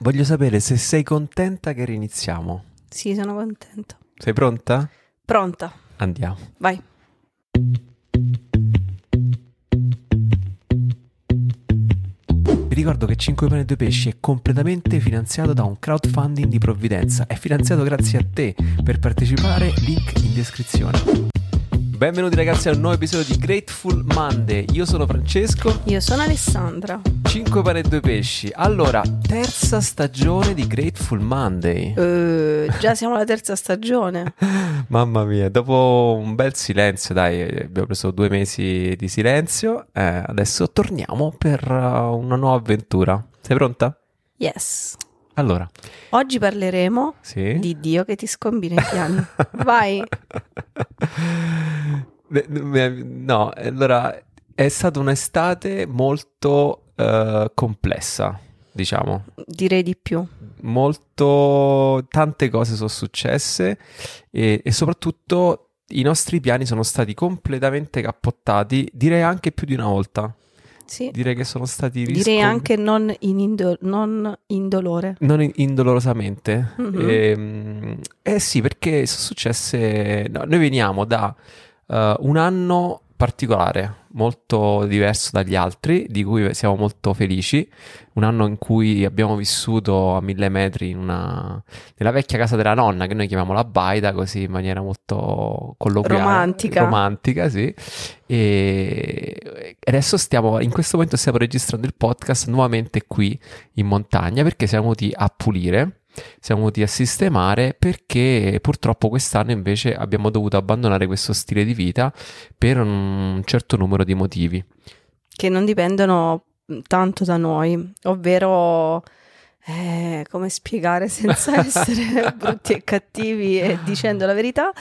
Voglio sapere se sei contenta che riniziamo. Sì, sono contenta. Sei pronta? Pronta, Andiamo. vai. Vi ricordo che 5 pane e 2 pesci è completamente finanziato da un crowdfunding di provvidenza. È finanziato grazie a te. Per partecipare, link in descrizione. Benvenuti ragazzi a un nuovo episodio di Grateful Monday. Io sono Francesco. Io sono Alessandra. 5 pane e 2 pesci. Allora, terza stagione di Grateful Monday. Eh, già siamo alla terza stagione. Mamma mia, dopo un bel silenzio, dai, abbiamo preso due mesi di silenzio, eh, adesso torniamo per uh, una nuova avventura. Sei pronta? Yes. Allora, Oggi parleremo sì. di Dio che ti scombina i piani. Vai. No, allora, è stata un'estate molto eh, complessa, diciamo. Direi di più. Molto, tante cose sono successe e, e soprattutto i nostri piani sono stati completamente cappottati, direi anche più di una volta. Sì. Direi che sono stati Direi riscom- anche non, in indo- non indolore. Non in- indolorosamente. Mhm. Ehm, eh sì, perché sono successe... no, noi veniamo da eh, un anno particolare, molto diverso dagli altri, di cui siamo molto felici. Un anno in cui abbiamo vissuto a mille metri in una... nella vecchia casa della nonna, che noi chiamiamo la baita, così in maniera molto colloquiale. Romantica. Romantica, sì. E adesso stiamo, in questo momento stiamo registrando il podcast nuovamente qui in montagna perché siamo venuti a pulire, siamo venuti a sistemare perché purtroppo quest'anno invece abbiamo dovuto abbandonare questo stile di vita per un certo numero di motivi. Che non dipendono tanto da noi. Ovvero... eh, come spiegare senza essere brutti e cattivi e dicendo la verità?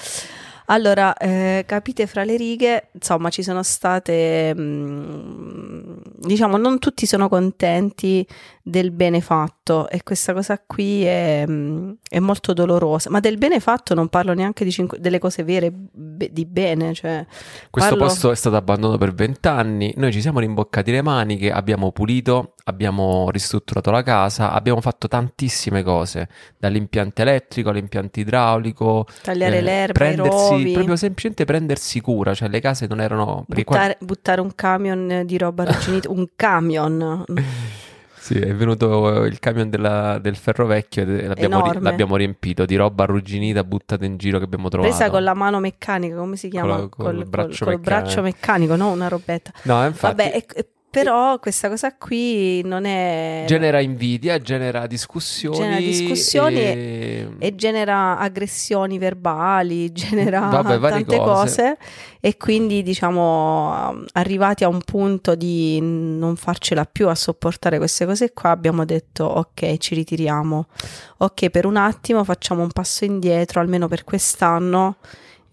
Allora, eh, capite fra le righe, insomma, ci sono state, mm, diciamo, non tutti sono contenti del bene fatto e questa cosa qui è, mm, è molto dolorosa. Ma del bene fatto non parlo neanche di cinque- delle cose vere, be- di bene, cioè Questo Parlo- posto è stato abbandonato per vent'anni, noi ci siamo rimboccati le maniche, abbiamo pulito, abbiamo ristrutturato la casa, abbiamo fatto tantissime cose, dall'impianto elettrico all'impianto idraulico, tagliare eh, l'erba, i prendersi, proprio semplicemente prendersi cura, cioè le case non erano... Buttare, buttare un camion di roba arrugginita, un camion Sì, è venuto il camion della- del ferro vecchio e l'abbiamo, ri- l'abbiamo riempito di roba arrugginita buttata in giro che abbiamo trovato. presa con la mano meccanica, come si chiama? Col- col braccio col meccanico. braccio meccanico, no? Una robetta. No, infatti Vabbè, e- e- però questa cosa qui non è... genera invidia, genera discussioni. Genera discussioni e... e genera aggressioni verbali, genera Vabbè, tante cose. cose. e quindi diciamo arrivati a un punto di non farcela più a sopportare queste cose qua abbiamo detto ok ci ritiriamo, ok per un attimo facciamo un passo indietro almeno per quest'anno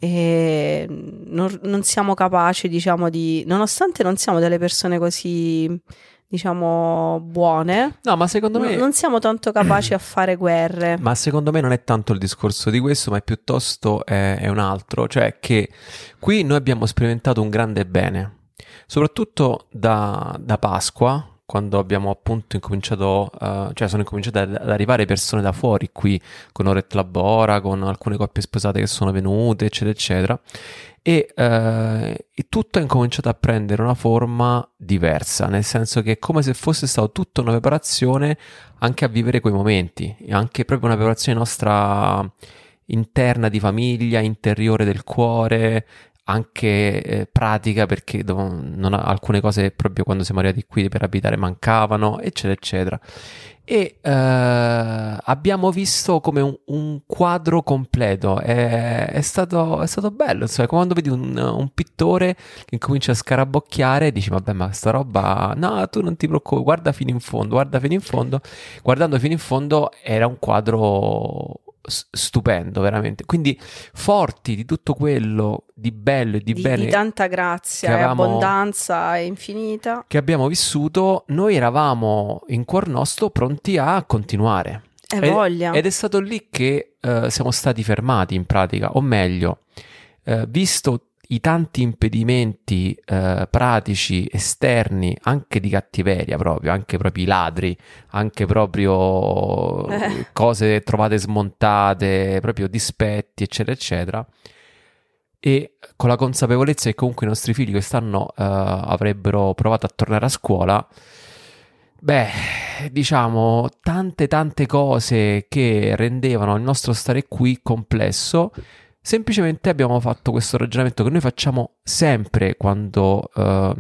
e non, non siamo capaci diciamo di nonostante non siamo delle persone così diciamo buone No, ma secondo me... non- siamo tanto capaci a fare guerre. Ma secondo me non è tanto il discorso di questo, ma è piuttosto è, è un altro, cioè che qui noi abbiamo sperimentato un grande bene, soprattutto da, da Pasqua, quando abbiamo appunto incominciato, eh, cioè sono incominciate ad, arrivare persone da fuori qui, con Oret Labora, con alcune coppie sposate che sono venute, eccetera, eccetera. E, eh, e tutto è incominciato a prendere una forma diversa, nel senso che è come se fosse stata tutta una preparazione anche a vivere quei momenti, anche proprio una preparazione nostra interna di famiglia, interiore del cuore, anche eh, pratica perché ha- alcune cose proprio quando siamo arrivati qui per abitare mancavano, eccetera, eccetera. E eh, abbiamo visto come un, un quadro completo, è, è stato, è stato bello, insomma, quando vedi un, un pittore che comincia a scarabocchiare dici vabbè ma sta roba, no tu non ti preoccupare, guarda fino in fondo, guarda fino in fondo, guardando fino in fondo era un quadro stupendo veramente, quindi forti di tutto quello di bello e di, di, bene di tanta grazia che e avevamo- abbondanza infinita. che abbiamo vissuto, noi eravamo in cuor nostro pronti a continuare. E Ed- voglia. Ed è stato lì che eh, siamo stati fermati in pratica, o meglio, eh, visto i tanti impedimenti eh, pratici esterni, anche di cattiveria proprio, anche proprio i ladri, anche proprio Eh. cose trovate smontate, proprio dispetti, eccetera, eccetera. E con la consapevolezza che comunque i nostri figli quest'anno eh, avrebbero provato a tornare a scuola, beh, diciamo, tante tante cose che rendevano il nostro stare qui complesso Semplicemente abbiamo fatto questo ragionamento che noi facciamo sempre quando, eh,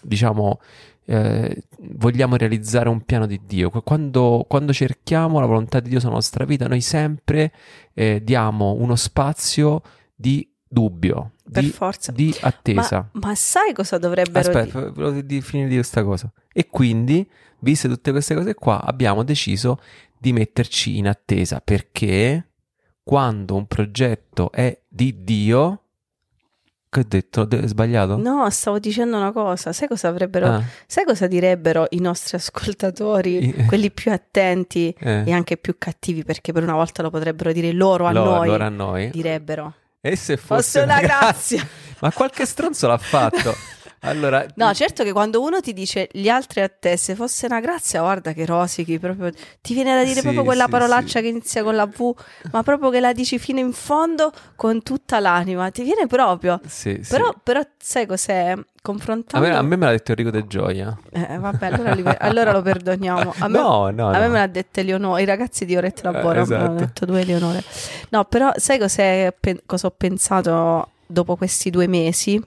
diciamo, eh, vogliamo realizzare un piano di Dio. Quando, quando, cerchiamo la volontà di Dio sulla nostra vita, noi sempre eh, diamo uno spazio di dubbio, Per di, forza. di attesa. Ma, ma sai cosa dovrebbero Aspetta, dire? volevo di- finire di questa cosa. E quindi, viste tutte queste cose qua, abbiamo deciso di metterci in attesa perché quando un progetto è di Dio, che ho detto? Ho sbagliato? No, stavo dicendo una cosa. Sai cosa avrebbero. Ah, Sai cosa direbbero i nostri ascoltatori, quelli più attenti eh. e anche più cattivi, perché per una volta lo potrebbero dire loro a Lo- noi. allora a noi. Direbbero. E se fosse, Fosse una grazia. Ma qualche stronzo l'ha fatto. Allora, No, certo che quando uno ti dice gli altri a te, se fosse una grazia, guarda che rosichi, proprio, ti viene da dire Sì, proprio quella sì, parolaccia sì. che inizia con la V, ma proprio che la dici fino in fondo con tutta l'anima, ti viene proprio. Però, però sai cos'è? a, Confrontando... me, a me me l'ha detto Enrico De Gioia. Eh, vabbè, allora, li- allora lo perdoniamo. A me, no, no, a me no. me l'ha detto Eleonora, i ragazzi di Oretta Labora Eh, me l'hanno esatto. detto due Eleonore. No, però sai cos'è, pe- cosa ho pensato dopo questi due mesi?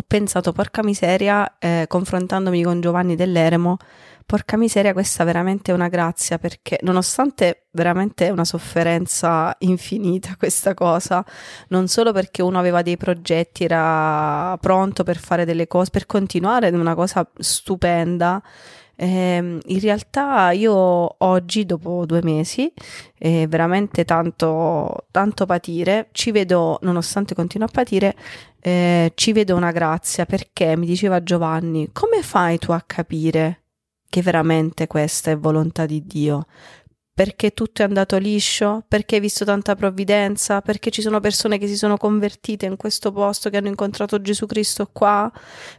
Ho pensato, porca miseria, eh, confrontandomi con Giovanni dell'Eremo, porca miseria, questa veramente è una grazia perché nonostante veramente una sofferenza infinita questa cosa, non solo perché uno aveva dei progetti, era pronto per fare delle cose, per continuare una cosa stupenda. Ehm, in realtà io oggi, dopo due mesi, eh, veramente tanto, tanto patire, ci vedo, nonostante continuo a patire, eh, ci vedo una grazia perché mi diceva Giovanni, come fai tu a capire che veramente questa è volontà di Dio? Perché tutto è andato liscio? Perché hai visto tanta provvidenza? Perché ci sono persone che si sono convertite in questo posto, che hanno incontrato Gesù Cristo qua?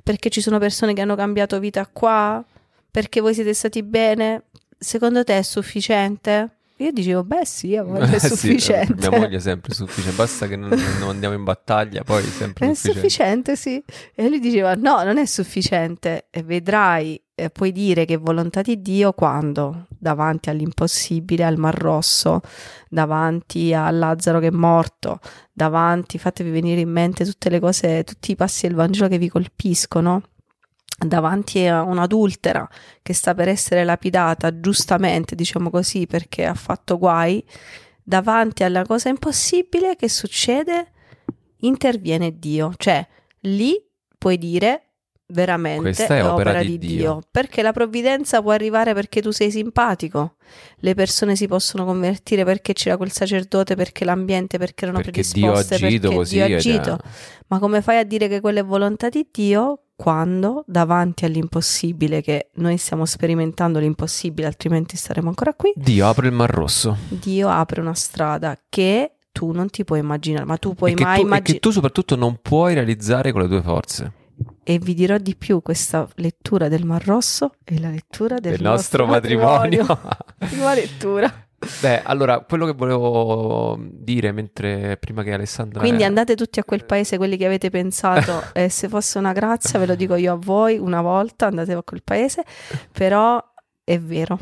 Perché ci sono persone che hanno cambiato vita qua? Perché voi siete stati bene? Secondo te è sufficiente? Io dicevo, beh sì, amore, è Eh sì, sufficiente. mia moglie è sempre sufficiente, basta che non, non andiamo in battaglia, poi è sempre È sufficiente. sufficiente, sì. E lui diceva: No, non è sufficiente. E vedrai, eh, puoi dire che è volontà di Dio quando? Davanti all'impossibile, al Mar Rosso, davanti a Lazzaro che è morto, davanti, fatevi venire in mente tutte le cose, tutti i passi del Vangelo che vi colpiscono. Davanti a un'adultera che sta per essere lapidata, giustamente, diciamo così, perché ha fatto guai, davanti alla cosa impossibile, che succede? interviene Dio, cioè lì puoi dire veramente Questa è opera di Dio. Dio. perché la provvidenza può arrivare perché tu sei simpatico, le persone si possono convertire perché c'era quel sacerdote, perché l'ambiente, perché erano Perché Dio ha predisposte, agito perché così. Dio ha è- agito. Ma come fai a dire che quella è volontà di Dio quando davanti all'impossibile, che noi stiamo sperimentando l'impossibile, altrimenti staremo ancora qui, Dio apre il Mar Rosso. Dio apre una strada che tu non ti puoi immaginare, ma tu puoi e, mai immaginare. che tu soprattutto non puoi realizzare con le tue forze. E vi dirò di più, questa lettura del Mar Rosso è la lettura del, Del nostro matrimonio. Prima lettura. Beh, allora, quello che volevo dire mentre prima che Alessandra... Quindi andate tutti a quel paese, quelli che avete pensato, e se fosse una grazia, ve lo dico io a voi una volta, andate a quel paese, però è vero.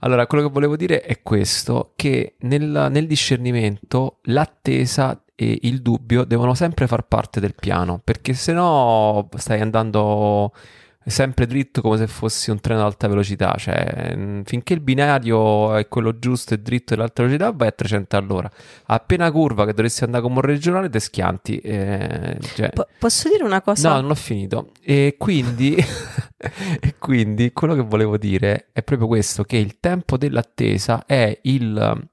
Allora, quello che volevo dire è questo, che nel, nel discernimento l'attesa e il dubbio devono sempre far parte del piano, perché se no stai andando sempre dritto come se fossi un treno ad alta velocità, cioè mh, finché il binario è quello giusto e dritto dell'alta velocità vai a 300 all'ora, appena curva che dovresti andare come un regionale te schianti, eh, cioè- Po- posso dire una cosa? No, non l'ho finito. E quindi, e quindi quello che volevo dire è proprio questo: che il tempo dell'attesa è il,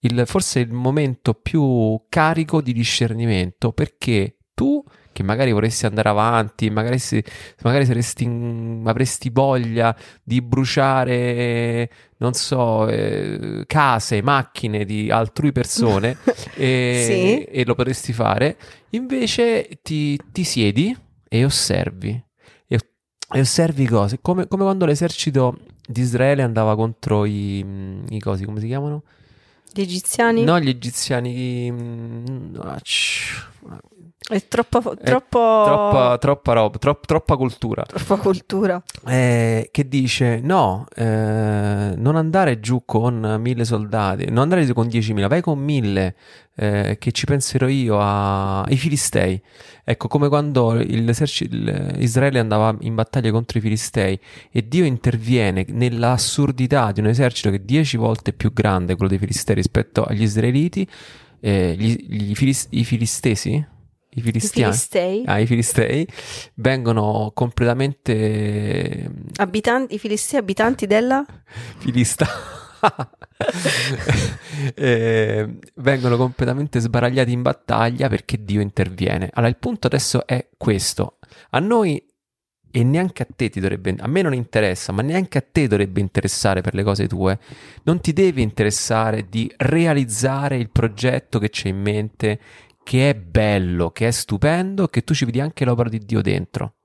il- forse il momento più carico di discernimento perché tu che magari vorresti andare avanti, magari, se, magari saresti in, avresti voglia di bruciare, non so, eh, case, macchine di altrui persone e, Sì. e lo potresti fare, invece ti, ti siedi e osservi. E, e osservi cose, come, come quando l'esercito di Israele andava contro i, i cosi, come si chiamano? Gli egiziani? No, gli egiziani. È troppo, troppo, Troppa, troppa roba, tro- troppa cultura. troppa cultura. Eh, che dice: No, eh, non andare giù con mille soldati, non andare giù con diecimila, vai con mille, eh, che ci penserò io a- ai filistei. Ecco, come quando l'esercito, Israele andava in battaglia contro i filistei e Dio interviene nell'assurdità di un esercito che è dieci volte più grande, quello dei filistei, rispetto agli israeliti. eh, gli- gli filis- I filistesi? I I filistiani? filistei, Ah, i filistei vengono completamente abitanti, i filistei abitanti della... filista. Eh, vengono completamente sbaragliati in battaglia perché Dio interviene. Allora, il punto adesso è questo: a noi e neanche a te ti dovrebbe, a me non interessa, ma neanche a te dovrebbe interessare per le cose tue. Non ti deve interessare di realizzare il progetto che c'è in mente, che è bello, che è stupendo, che tu ci vedi anche l'opera di Dio dentro.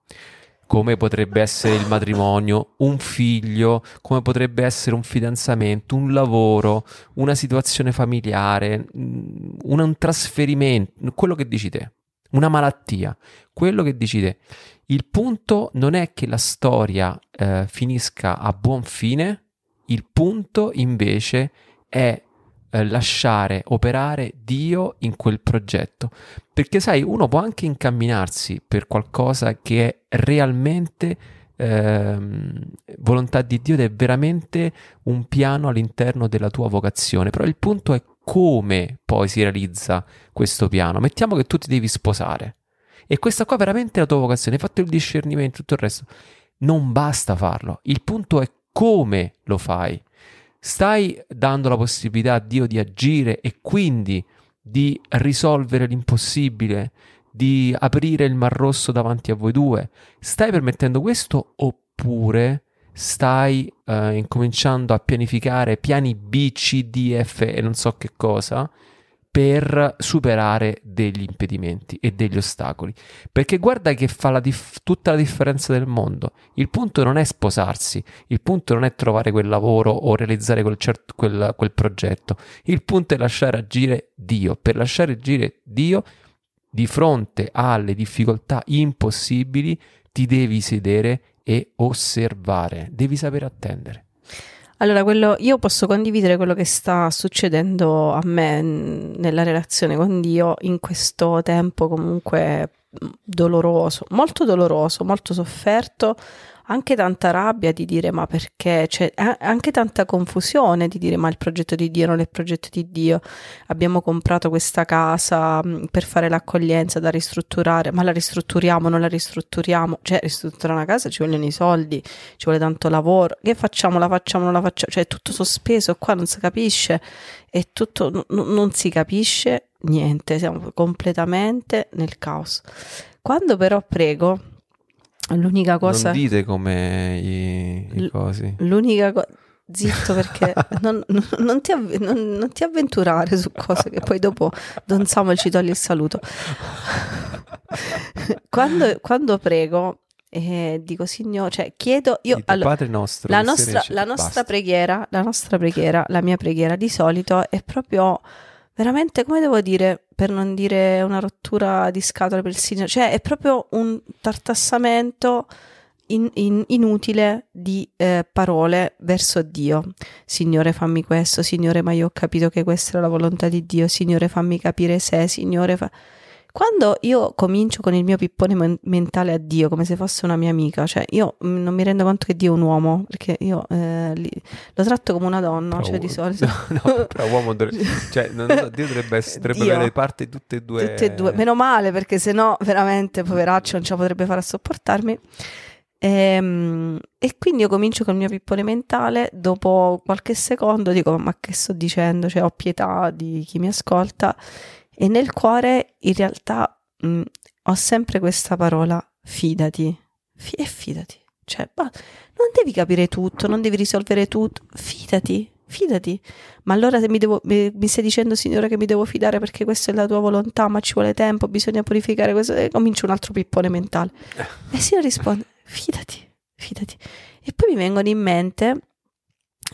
Come potrebbe essere il matrimonio, un figlio, come potrebbe essere un fidanzamento, un lavoro, una situazione familiare, mm, un, un trasferimento, quello che dici te, una malattia, quello che dici te. Il punto non è che la storia eh, finisca a buon fine, il punto invece è eh, lasciare operare Dio in quel progetto. Perché sai, uno può anche incamminarsi per qualcosa che è realmente ehm, volontà di Dio ed è veramente un piano all'interno della tua vocazione, però il punto è come poi si realizza questo piano. Mettiamo che tu ti devi sposare e questa qua veramente è la tua vocazione, hai fatto il discernimento, tutto il resto. Non basta farlo, il punto è come lo fai. Stai dando la possibilità a Dio di agire e quindi di risolvere l'impossibile, di aprire il mar rosso davanti a voi due. Stai permettendo questo oppure stai eh, incominciando a pianificare piani B, C, D, F e non so che cosa per superare degli impedimenti e degli ostacoli. Perché guarda che fa la dif- tutta la differenza del mondo. Il punto non è sposarsi, il punto non è trovare quel lavoro o realizzare quel, cert- quel, quel progetto. Il punto è lasciare agire Dio. Per lasciare agire Dio, di fronte alle difficoltà impossibili, ti devi sedere e osservare, devi sapere attendere. Allora, quello, io posso condividere quello che sta succedendo a me n- nella relazione con Dio in questo tempo comunque mh, doloroso, molto doloroso, molto sofferto, anche tanta rabbia di dire ma perché, c'è anche tanta confusione di dire ma il progetto di Dio non è il progetto di Dio, abbiamo comprato questa casa mh, per fare l'accoglienza da ristrutturare, ma la ristrutturiamo, non la ristrutturiamo, cioè ristrutturare una casa ci vogliono i soldi, ci vuole tanto lavoro, che facciamo, la facciamo, non la facciamo, cioè è tutto sospeso, qua non si capisce, è tutto, n- non si capisce niente, siamo completamente nel caos. Quando però prego, l'unica cosa... Non dite come i, i L- cosi. L'unica cosa... Zitto perché non, non- non ti avve- non- non ti avventurare su cose che poi dopo Don Samuel ci toglie il saluto. quando, quando prego e dico Signore, cioè chiedo io allora, Padre nostro, la nostra, la nostra preghiera, la nostra preghiera, la mia preghiera di solito è proprio veramente, come devo dire, per non dire una rottura di scatole per il Signore, cioè è proprio un tartassamento in- in- inutile di eh, parole verso Dio. Signore, fammi questo, Signore, ma io ho capito che questa è la volontà di Dio, Signore, fammi capire se, Signore, fa... Quando io comincio con il mio pippone men- mentale a Dio come se fosse una mia amica, cioè io mm, non mi rendo conto che Dio è un uomo, perché io eh, li- lo tratto come una donna, Però cioè di uo- solito. no, però uomo dovrebbe, cioè, non so, Dio dovrebbe, essere, dovrebbe Dio. avere parte tutte e due. Tutte e due, meno male perché sennò veramente poveraccio non ce la potrebbe fare a sopportarmi. Ehm, E, quindi io comincio col mio pippone mentale, dopo qualche secondo dico ma che sto dicendo, cioè ho pietà di chi mi ascolta e nel cuore in realtà mh, ho sempre questa parola, fidati, F- e fidati. Cioè, bah, non devi capire tutto, non devi risolvere tutto, fidati, fidati. Ma allora se mi, devo, mi, mi, stai dicendo, Signore, che mi devo fidare perché questa è la tua volontà, ma ci vuole tempo, bisogna purificare questo, e comincio un altro pippone mentale. E il Signore risponde, fidati, fidati. E poi mi vengono in mente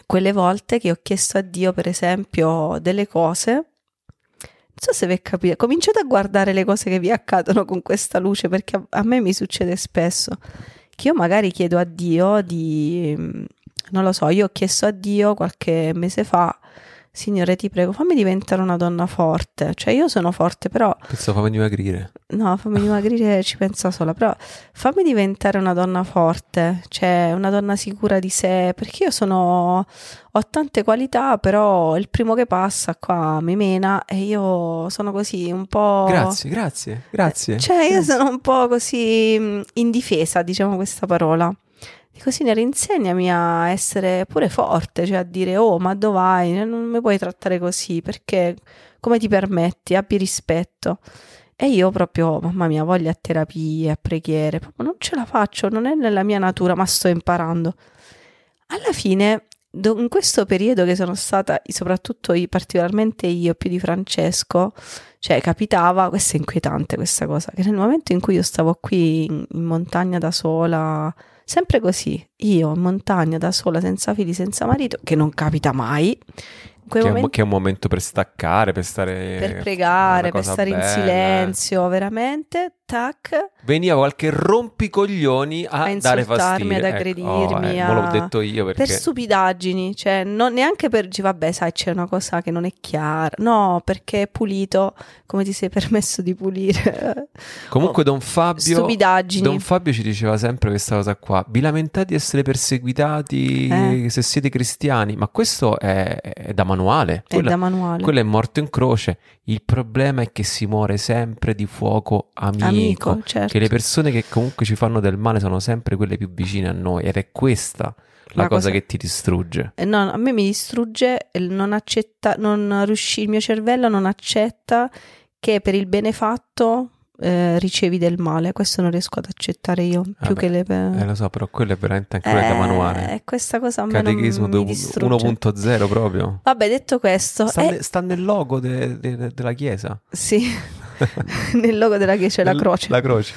quelle volte che ho chiesto a Dio, per esempio, delle cose. Non so se vi è capito, cominciate a guardare le cose che vi accadono con questa luce perché a, a me mi succede spesso che io magari chiedo a Dio di, non lo so, io ho chiesto a Dio qualche mese fa Signore, ti prego, fammi diventare una donna forte. Cioè, io sono forte, però. Penso fammi dimagrire. No, fammi dimagrire ci pensa sola. Però fammi diventare una donna forte, cioè una donna sicura di sé. Perché io sono. Ho tante qualità, però il primo che passa qua mi mena e io sono così un po'. Grazie, grazie, grazie. Cioè, io grazie. sono un po' così indifesa, diciamo questa parola. Dico, Signore, insegnami a essere pure forte, cioè a dire, oh, ma dove vai? Non mi puoi trattare così, perché come ti permetti? Abbi rispetto. E io proprio, mamma mia, voglio a terapie, a preghiere, proprio non ce la faccio, non è nella mia natura, ma sto imparando. Alla fine, in questo periodo che sono stata, soprattutto io, particolarmente io, più di Francesco, cioè capitava, questo è inquietante questa cosa, che nel momento in cui io stavo qui in, in montagna da sola, Sempre così, io in montagna da sola, senza figli, senza marito, che non capita mai. Che, momenti, è che, è un momento per staccare, per stare... Per pregare, per stare bella. in silenzio, veramente, tac. Veniva qualche rompicoglioni a, a dare fastidio. ad aggredirmi. Ecco, oh, eh, a... l'ho detto io perché... Per stupidaggini, cioè non, neanche per... Vabbè, sai, c'è una cosa che non è chiara. No, perché è pulito, come ti sei permesso di pulire. Comunque Don Fabio... Stupidaggini. Don Fabio ci diceva sempre questa cosa qua. Vi lamentate di essere perseguitati eh. se siete cristiani, ma questo è, è da manuale. Quella, è da manuale. Quello è morto in croce. Il problema è che si muore sempre di fuoco amico. amico certo. Che le persone che comunque ci fanno del male sono sempre quelle più vicine a noi ed è questa la, la cosa, cosa, che ti distrugge. Eh, no, a me mi distrugge non accetta, non riuscì, il mio cervello non accetta che per il benefatto eh, ricevi del male. Questo non riesco ad accettare io. Più Vabbè, che le. Eh, lo so, però quello è veramente anche eh, da manuale. Eh, questa cosa a me Catechismo non mi 1.0 proprio. Vabbè, detto questo. Sta, ne, sta nel logo de, de, de, della chiesa. Sì, nel logo della chiesa c'è la croce. La croce.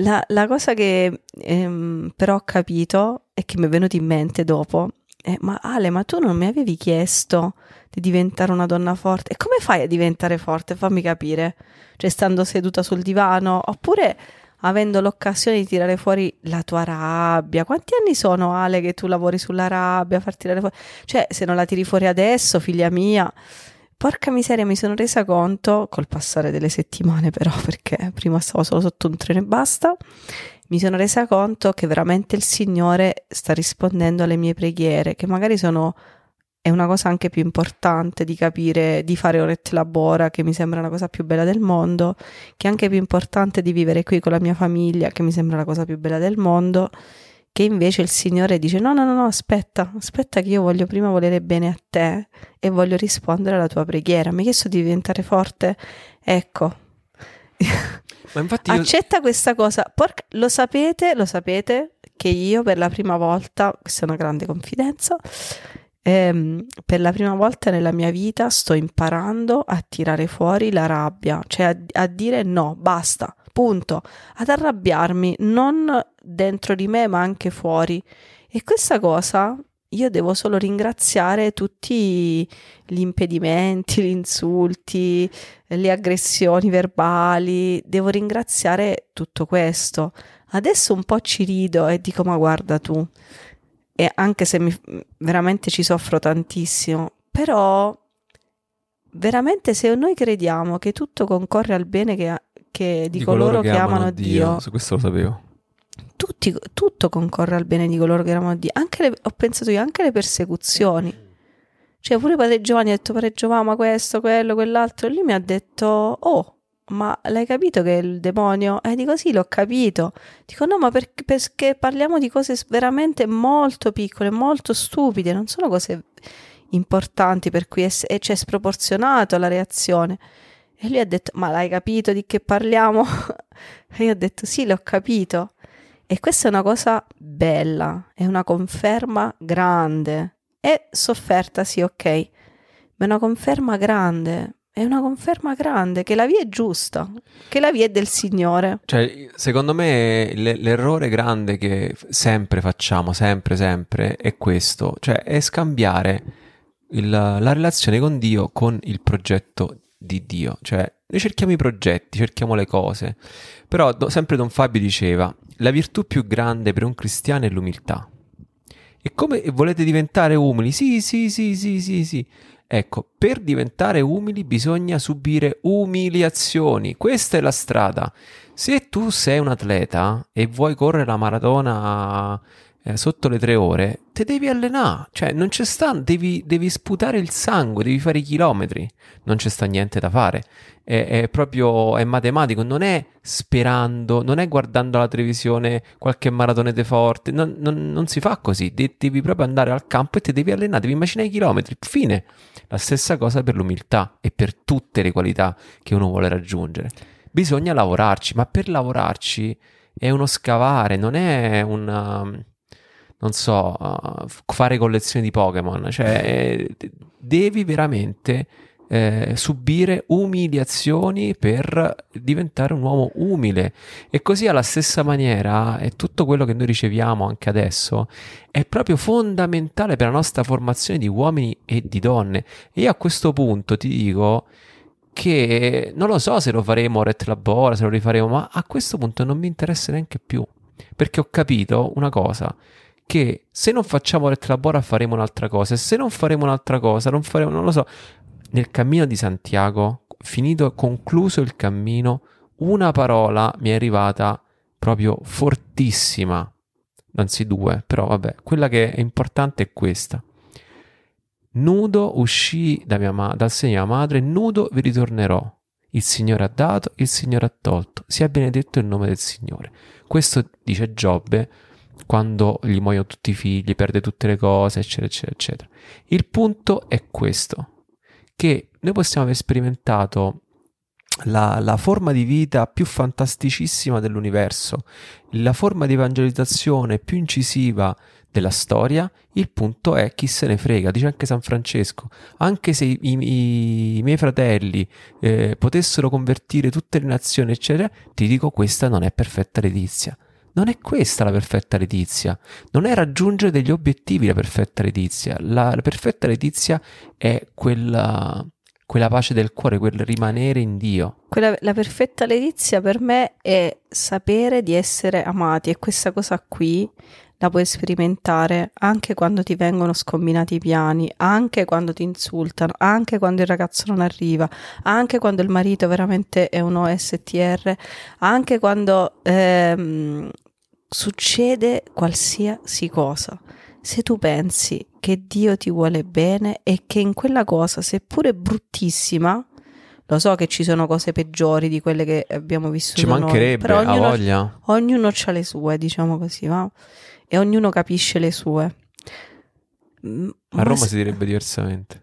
La, la cosa che ehm, però ho capito e che mi è venuto in mente dopo è: ma Ale, ma tu non mi avevi chiesto di diventare una donna forte? E come fai a diventare forte? Fammi capire. Cioè, stando seduta sul divano, oppure avendo l'occasione di tirare fuori la tua rabbia. Quanti anni sono, Ale, che tu lavori sulla rabbia, far tirare fuori? Cioè, se non la tiri fuori adesso, figlia mia. Porca miseria, mi sono resa conto, col passare delle settimane però, perché prima stavo solo sotto un treno e basta, mi sono resa conto che veramente il Signore sta rispondendo alle mie preghiere, che magari sono è una cosa anche più importante di capire, di fare orette labora, che mi sembra la cosa più bella del mondo, che è anche più importante di vivere qui con la mia famiglia, che mi sembra la cosa più bella del mondo, che invece il Signore dice no, no, no, no, aspetta, aspetta che io voglio prima volere bene a te e voglio rispondere alla tua preghiera. Mi hai chiesto di diventare forte? Ecco. Ma infatti Accetta io... questa cosa. Porca... Lo sapete, lo sapete che io per la prima volta, questa è una grande confidenza, ehm, per la prima volta nella mia vita sto imparando a tirare fuori la rabbia, cioè a, a dire no, basta, punto, ad arrabbiarmi, non dentro di me ma anche fuori. E questa cosa io devo solo ringraziare tutti gli impedimenti, gli insulti, le aggressioni verbali, devo ringraziare tutto questo. Adesso un po' ci rido e dico ma guarda tu, e anche se mi, veramente ci soffro tantissimo, però veramente se noi crediamo che tutto concorre al bene che, che di, di, coloro, coloro che, che, amano Dio, Dio, su questo lo sapevo. Tutti, tutto concorre al bene di coloro che amano Dio, anche le, ho pensato io, anche le persecuzioni. Cioè pure Padre Giovanni ha detto Padre Giovanni ma questo, quello, quell'altro, e lui mi ha detto oh, ma l'hai capito che è il demonio? E eh, dico sì, l'ho capito. Dico no, ma perché, perché parliamo di cose veramente molto piccole, molto stupide, non sono cose importanti per cui è, è, c'è sproporzionato la reazione. E lui ha detto, ma l'hai capito di che parliamo? E io ho detto sì, l'ho capito. E questa è una cosa bella, è una conferma grande. È sofferta, sì, ok, ma è una conferma grande. È una conferma grande che la via è giusta, che la via è del Signore. Cioè, secondo me l'errore grande che sempre facciamo, sempre, sempre, è questo, cioè è scambiare il, la relazione con Dio con il progetto di Dio. Cioè, noi cerchiamo i progetti, cerchiamo le cose, però do, sempre Don Fabio diceva, la virtù più grande per un cristiano è l'umiltà. E come volete diventare umili? Sì, sì, sì, sì, sì, sì. Ecco, per diventare umili bisogna subire umiliazioni. Questa è la strada. Se tu sei un atleta e vuoi correre la maratona eh, sotto le tre ore, te devi allenare. Cioè, non c'è sta, devi, devi sputare il sangue, devi fare i chilometri. Non c'è sta niente da fare. È, è proprio, è matematico. Non è sperando, non è guardando la televisione qualche maratonete forte. Non, non, non si fa così. De- devi proprio andare al campo e ti devi allenare, devi immaginare i chilometri. Fine. La stessa cosa per l'umiltà e per tutte le qualità che uno vuole raggiungere. Bisogna lavorarci, ma per lavorarci è uno scavare, non è un non so, fare collezioni di Pokémon, cioè devi veramente eh, subire umiliazioni per diventare un uomo umile. E così alla stessa maniera è tutto quello che noi riceviamo anche adesso è proprio fondamentale per la nostra formazione di uomini e di donne. E io a questo punto ti dico che non lo so se lo faremo Ret Labora, se lo rifaremo, ma a questo punto non mi interessa neanche più. Perché ho capito una cosa che se non facciamo Ret Labora faremo un'altra cosa e se non faremo un'altra cosa non faremo, non lo so nel cammino di Santiago, finito, concluso il cammino, una parola mi è arrivata proprio fortissima, anzi due, però vabbè, quella che è importante è questa. Nudo uscì da ma- dal segno mia madre, nudo vi ritornerò. Il Signore ha dato, il Signore ha tolto, sia benedetto il nome del Signore. Questo dice Giobbe quando gli muoiono tutti i figli, perde tutte le cose, eccetera, eccetera, eccetera. Il punto è questo che noi possiamo aver sperimentato la, la, forma di vita più fantasticissima dell'universo, la forma di evangelizzazione più incisiva della storia, il punto è chi se ne frega, dice anche San Francesco, anche se i, i, i miei fratelli eh, potessero convertire tutte le nazioni, eccetera, ti dico questa non è perfetta letizia. Non è questa la perfetta letizia, non è raggiungere degli obiettivi la perfetta letizia, la, la perfetta letizia è quella, quella pace del cuore, quel rimanere in Dio. Quella, la perfetta letizia per me è sapere di essere amati e questa cosa qui la puoi sperimentare anche quando ti vengono scombinati i piani, anche quando ti insultano, anche quando il ragazzo non arriva, anche quando il marito veramente è un OSTR, anche quando ehm, succede qualsiasi cosa. Se tu pensi che Dio ti vuole bene e che in quella cosa, seppure bruttissima, lo so che ci sono cose peggiori di quelle che abbiamo vissuto. Ci mancherebbe, noi, però ognuno, voglia. Ognuno ha le sue, diciamo così, va? E ognuno capisce le sue. A Roma se... si direbbe diversamente.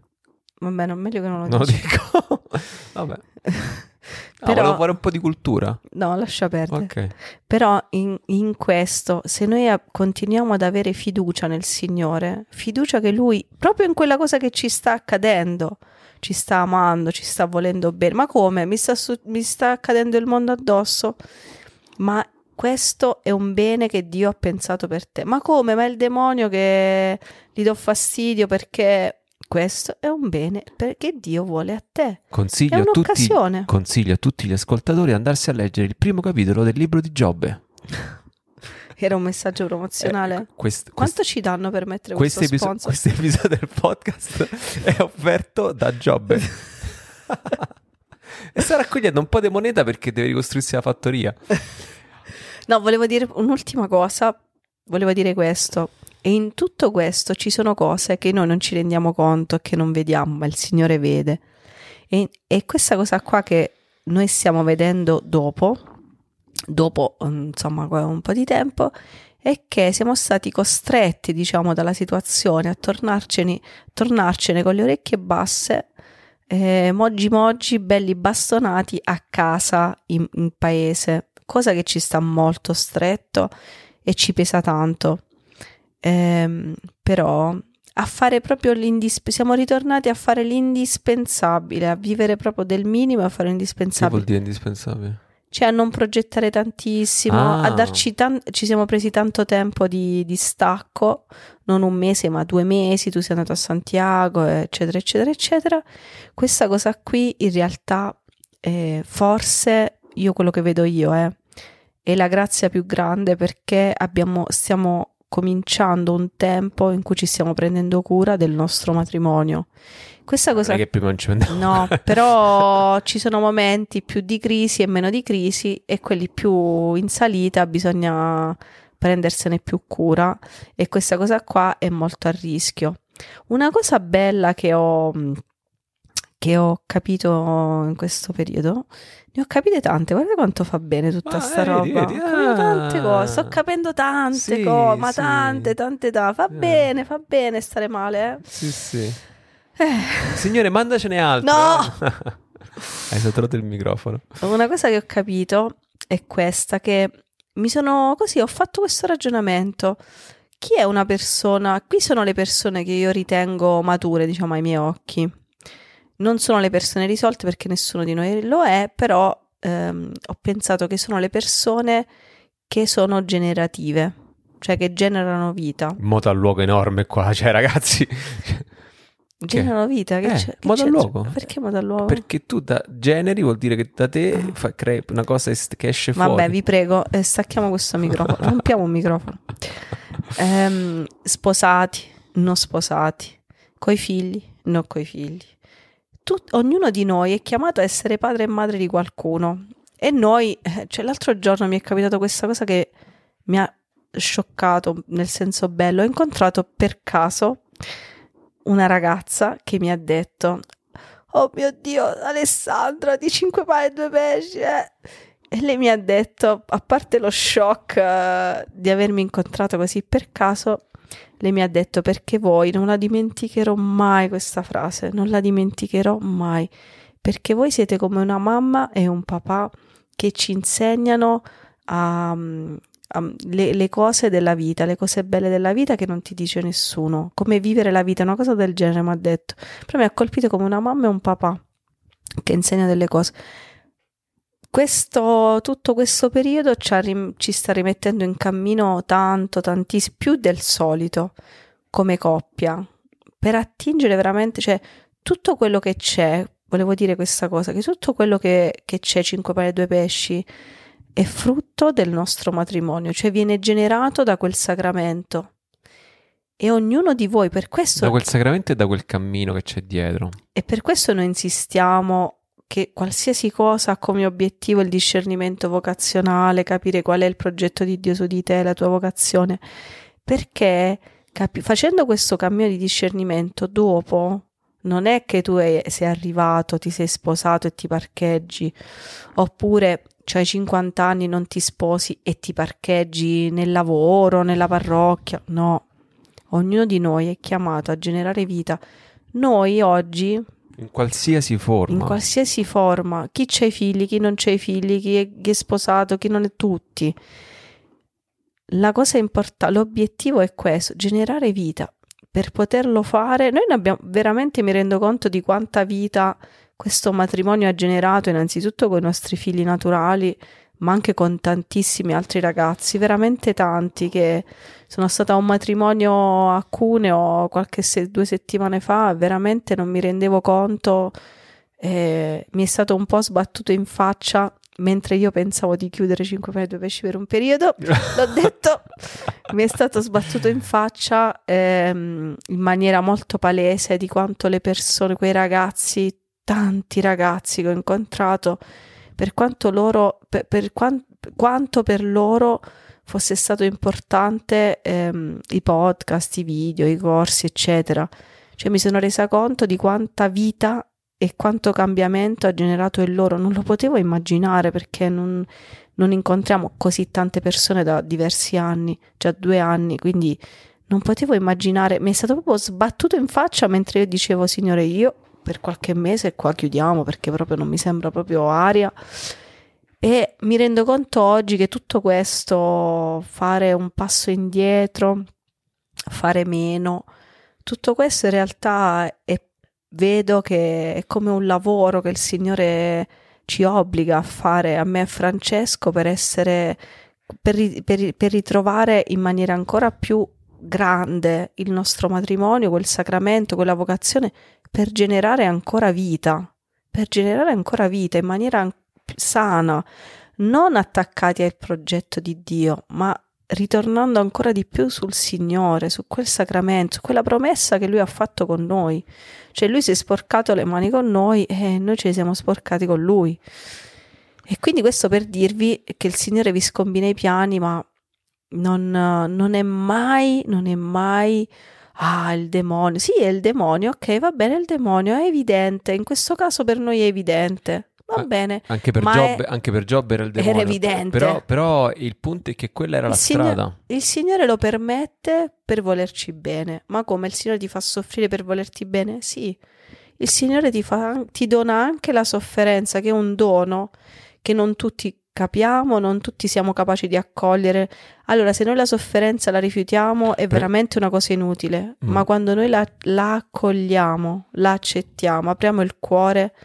Vabbè, non meglio che non lo, non lo dico. Vabbè. No, Però, volevo fare un po' di cultura. No, lascia perdere. Okay. Però in, in, questo, se noi continuiamo ad avere fiducia nel Signore, fiducia che Lui, proprio in quella cosa che ci sta accadendo, ci sta amando, ci sta volendo bene. Ma come? Mi sta, su, mi sta accadendo il mondo addosso? Ma questo è un bene che Dio ha pensato per te. Ma come? Ma è il demonio che gli do fastidio perché questo è un bene perché Dio vuole a te. Consiglio, a tutti, consiglio a tutti, gli ascoltatori di andarsi a leggere il primo capitolo del libro di Giobbe. Era un messaggio promozionale. Eh, quest, Quanto ci danno per mettere questo episo- sponsor? Questo episodio del podcast è offerto da Giobbe. e sta raccogliendo un po' di moneta perché deve ricostruirsi la fattoria. no, volevo dire un'ultima cosa. Volevo dire questo. E in tutto questo ci sono cose che noi non ci rendiamo conto che non vediamo, ma il Signore vede. E, e questa cosa qua che noi stiamo vedendo dopo, dopo insomma un po' di tempo, è che siamo stati costretti, diciamo, dalla situazione a tornarcene, tornarcene con le orecchie basse, eh, moggi moggi, belli bastonati a casa in, in paese cosa che ci sta molto stretto e ci pesa tanto. Ehm, però a fare proprio l'indispensabile, siamo ritornati a fare l'indispensabile, a vivere proprio del minimo a fare Che l'indispensabile. vuol dire indispensabile? Cioè a non progettare tantissimo, Ah. a darci tan- ci siamo presi tanto tempo di, di stacco, non un mese ma due mesi, tu sei andato a Santiago, eccetera, eccetera, eccetera. Questa cosa qui in realtà eh, forse io quello che vedo io è, è la grazia più grande perché abbiamo, stiamo cominciando un tempo in cui ci stiamo prendendo cura del nostro matrimonio. Questa cosa Non è che prima non ci prendiamo. No, però ci sono momenti più di crisi e meno di crisi e quelli più in salita bisogna prendersene più cura e questa cosa qua è molto a rischio. Una cosa bella che ho, che ho capito in questo periodo, ne ho capite tante, guarda quanto fa bene tutta Ma, sta vedi, roba. vedi, capito tante ah. cose, sto capendo tante Sì, cose, ma sì. tante, tante, tante. Fa Eh. bene, fa bene stare male, eh. Sì, sì. Eh. Signore, mandacene altre. No! Hai saturato il microfono. Una cosa che ho capito è questa, che mi sono così, ho fatto questo ragionamento. Chi è una persona? Qui sono le persone che io ritengo mature, diciamo, ai miei occhi. Non sono le persone risolte perché nessuno di noi lo è, però ehm, ho pensato che sono le persone che sono generative, cioè che generano vita. Moto al luogo enorme qua, cioè ragazzi, Generano vita? Che Eh, c'è? Che modo c'è? al luogo. Perché modo al luogo? perché tu da generi vuol dire che da te fa- crei una cosa che esce fuori. Vabbè, vi prego, eh, stacchiamo questo microfono, rompiamo un microfono. Ehm, sposati, non sposati, coi figli, non coi figli. Tut- ognuno di noi è chiamato a essere padre e madre di qualcuno. E noi, eh, cioè l'altro giorno mi è capitato questa cosa che mi ha scioccato, nel senso bello. Ho incontrato per caso una ragazza che mi ha detto Oh mio Dio, Alessandra, di 5 pane e 2 pesci. eh." E lei mi ha detto, a parte lo shock eh, di avermi incontrato così per caso, lei mi ha detto perché voi non la dimenticherò mai questa frase, non la dimenticherò mai, perché voi siete come una mamma e un papà che ci insegnano a, a- le, le cose della vita, le cose belle della vita che non ti dice nessuno, come vivere la vita, una cosa del genere mi ha detto. Però mi ha colpito come una mamma e un papà che insegna delle cose. Questo, tutto questo periodo ci, rim- ci sta rimettendo in cammino tanto, tantissimo, più del solito come coppia, per attingere veramente, cioè tutto quello che c'è, volevo dire questa cosa, che tutto quello che, che c'è, 5 pane e 2 pesci, è frutto del nostro matrimonio, cioè viene generato da quel sacramento. E ognuno di voi, per questo Da quel sacramento e da quel cammino che c'è dietro. e per questo noi insistiamo che qualsiasi cosa ha come obiettivo il discernimento vocazionale, capire qual è il progetto di Dio su di te, la tua vocazione, perché capi- facendo questo cammino di discernimento dopo non è che tu hai- sei arrivato, ti sei sposato e ti parcheggi, oppure c'hai 50 anni, non ti sposi e ti parcheggi nel lavoro, nella parrocchia, no. Ognuno di noi è chiamato a generare vita. Noi oggi In qualsiasi forma. in qualsiasi forma, chi c'ha i figli, chi non c'ha i figli, chi è, chi è sposato, chi non è tutti. La cosa importante, l'obiettivo è questo, generare vita. Per poterlo fare, noi abbiamo veramente mi rendo conto di quanta vita questo matrimonio ha generato, innanzitutto con i nostri figli naturali, ma anche con tantissimi altri ragazzi, veramente tanti che sono stata a un matrimonio a Cuneo qualche se- due settimane fa, veramente non mi rendevo conto, eh, mi è stato un po' sbattuto in faccia mentre io pensavo di chiudere 5 pane e 2 pesci per un periodo, l'ho detto, mi è stato sbattuto in faccia ehm, in maniera molto palese di quanto le persone, quei ragazzi, tanti ragazzi che ho incontrato, per quanto loro, per, per quan- quanto per loro fosse stato importante ehm, i podcast, i video, i corsi, eccetera. Cioè mi sono resa conto di quanta vita e quanto cambiamento ha generato in loro. Non lo potevo immaginare perché non, non incontriamo così tante persone da diversi anni, già due anni, quindi non potevo immaginare, mi è stato proprio sbattuto in faccia mentre io dicevo, signore, io per qualche mese qua chiudiamo perché proprio non mi sembra proprio aria. E mi rendo conto oggi che tutto questo, fare un passo indietro, fare meno, tutto questo in realtà è, vedo che è come un lavoro che il Signore ci obbliga a fare a me e Francesco per essere per, per, per ritrovare in maniera ancora più grande il nostro matrimonio, quel sacramento, quella vocazione, per generare ancora vita, per generare ancora vita in maniera sana, non attaccati al progetto di Dio, ma ritornando ancora di più sul Signore, su quel sacramento, su quella promessa che Lui ha fatto con noi. Cioè Lui si è sporcato le mani con noi e noi ci siamo sporcati con Lui. E quindi questo per dirvi che il Signore vi scombina i piani, ma non, non è mai, non è mai, ah, il demonio. Sì, è il demonio, ok, va bene, il demonio è evidente, in questo caso per noi è evidente. Va bene. Anche per, Job, è... anche per Job era il demonio. Era evidente. Però, però il punto è che quella era il la signor... strada. Il Signore lo permette per volerci bene. Ma come il Signore ti fa soffrire per volerti bene? Sì. Il Signore ti, fa, ti dona anche la sofferenza, che è un dono che non tutti capiamo, non tutti siamo capaci di accogliere. Allora, se noi la sofferenza la rifiutiamo è veramente una cosa inutile, mm. ma quando noi la, la, accogliamo, la accettiamo, apriamo il cuore,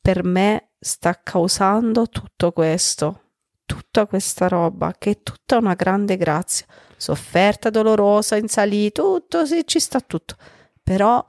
per me sta causando tutto questo, tutta questa roba, che è tutta una grande grazia. Sofferta, dolorosa, in salita, tutto, sì, ci sta tutto. Però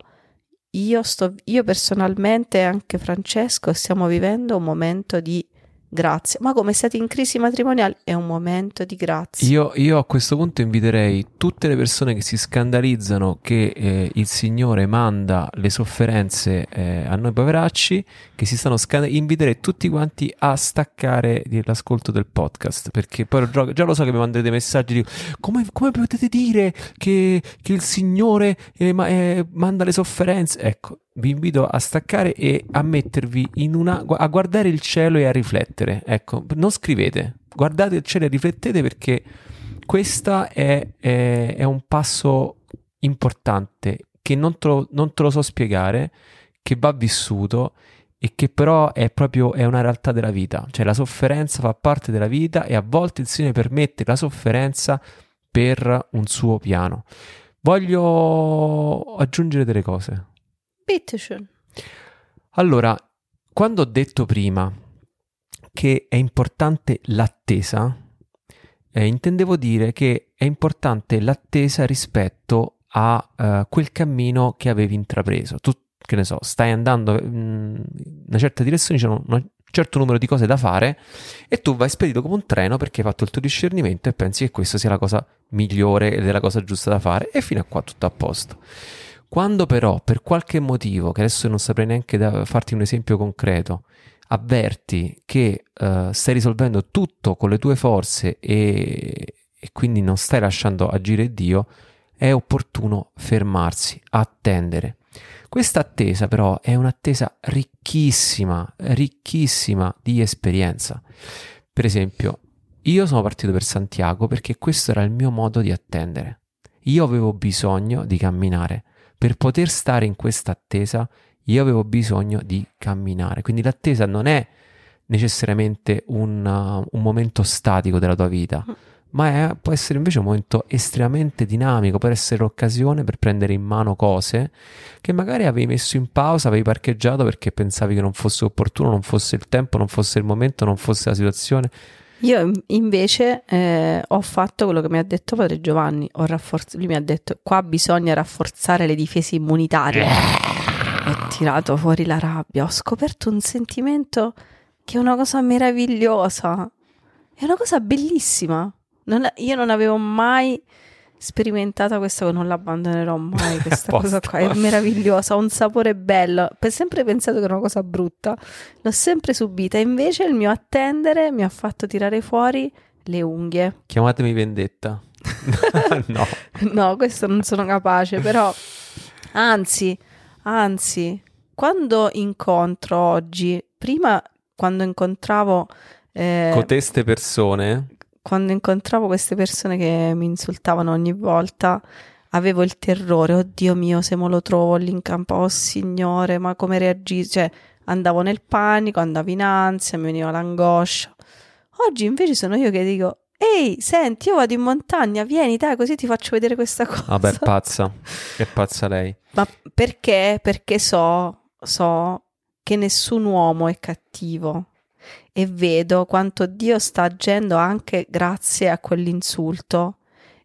io, sto, io personalmente e anche Francesco stiamo vivendo un momento di Grazie. Ma come siete in crisi matrimoniale è un momento di grazia. Io, io, a questo punto inviterei tutte le persone che si scandalizzano che eh, il Signore manda le sofferenze eh, a noi poveracci, che si stanno scandalizzando, inviterei tutti quanti a staccare l'ascolto del podcast, perché poi già lo so che mi mandate messaggi di come, come potete dire che, che il Signore eh, ma, eh, manda le sofferenze? Ecco, vi invito a staccare e a mettervi in una a guardare il cielo e a riflettere. Ecco, non scrivete, guardate il cielo e riflettete perché questo è, è, è, un passo importante che non te, lo, non te, lo, so spiegare, che va vissuto e che però è proprio è una realtà della vita. Cioè la sofferenza fa parte della vita e a volte il Signore permette la sofferenza per un suo piano. Voglio aggiungere delle cose. Bitteschön. Allora, quando ho detto prima che è importante l'attesa, eh, intendevo dire che è importante l'attesa rispetto a uh, quel cammino che avevi intrapreso. Tu, che ne so, stai andando in una certa direzione, c'è un certo numero di cose da fare e tu vai spedito come un treno perché hai fatto il tuo discernimento e pensi che questa sia la cosa migliore ed è la cosa giusta da fare e fino a qua tutto a posto. Quando però per qualche motivo, che adesso non saprei neanche farti un esempio concreto, avverti che uh, stai risolvendo tutto con le tue forze e, e quindi non stai lasciando agire Dio, è opportuno fermarsi, attendere. Questa attesa però è un'attesa ricchissima, ricchissima di esperienza. Per esempio, io sono partito per Santiago perché questo era il mio modo di attendere. Io avevo bisogno di camminare per poter stare in questa attesa io avevo bisogno di camminare. Quindi l'attesa non è necessariamente un, uh, un momento statico della tua vita, mm. ma è, può essere invece un momento estremamente dinamico, può essere l'occasione per prendere in mano cose che magari avevi messo in pausa, avevi parcheggiato perché pensavi che non fosse opportuno, non fosse il tempo, non fosse il momento, non fosse la situazione. Io invece eh, ho fatto quello che mi ha detto padre Giovanni, rafforz- lui mi ha detto qua bisogna rafforzare le difese immunitarie. ho tirato fuori la rabbia, ho scoperto un sentimento che è una cosa meravigliosa, è una cosa bellissima. Non, io non avevo mai sperimentata questa non l'abbandonerò mai questa cosa qua è meravigliosa ha un sapore bello. Ho sempre pensato che era una cosa brutta l'ho sempre subita. Invece il mio attendere mi ha fatto tirare fuori le unghie. Chiamatemi vendetta. No. No questo non sono capace però anzi anzi quando incontro oggi prima quando incontravo eh, coteste persone quando incontravo queste persone che mi insultavano ogni volta, avevo il terrore, oddio mio, se me lo trovo lì in campo, oh signore, ma come reagisco? Cioè, andavo nel panico, andavo in ansia, mi veniva l'angoscia. Oggi invece sono io che dico, ehi, senti, io vado in montagna, vieni, dai, così ti faccio vedere questa cosa. Vabbè, è pazza, è pazza lei. Ma perché? Perché so, so che nessun uomo è cattivo e vedo quanto Dio sta agendo anche grazie a quell'insulto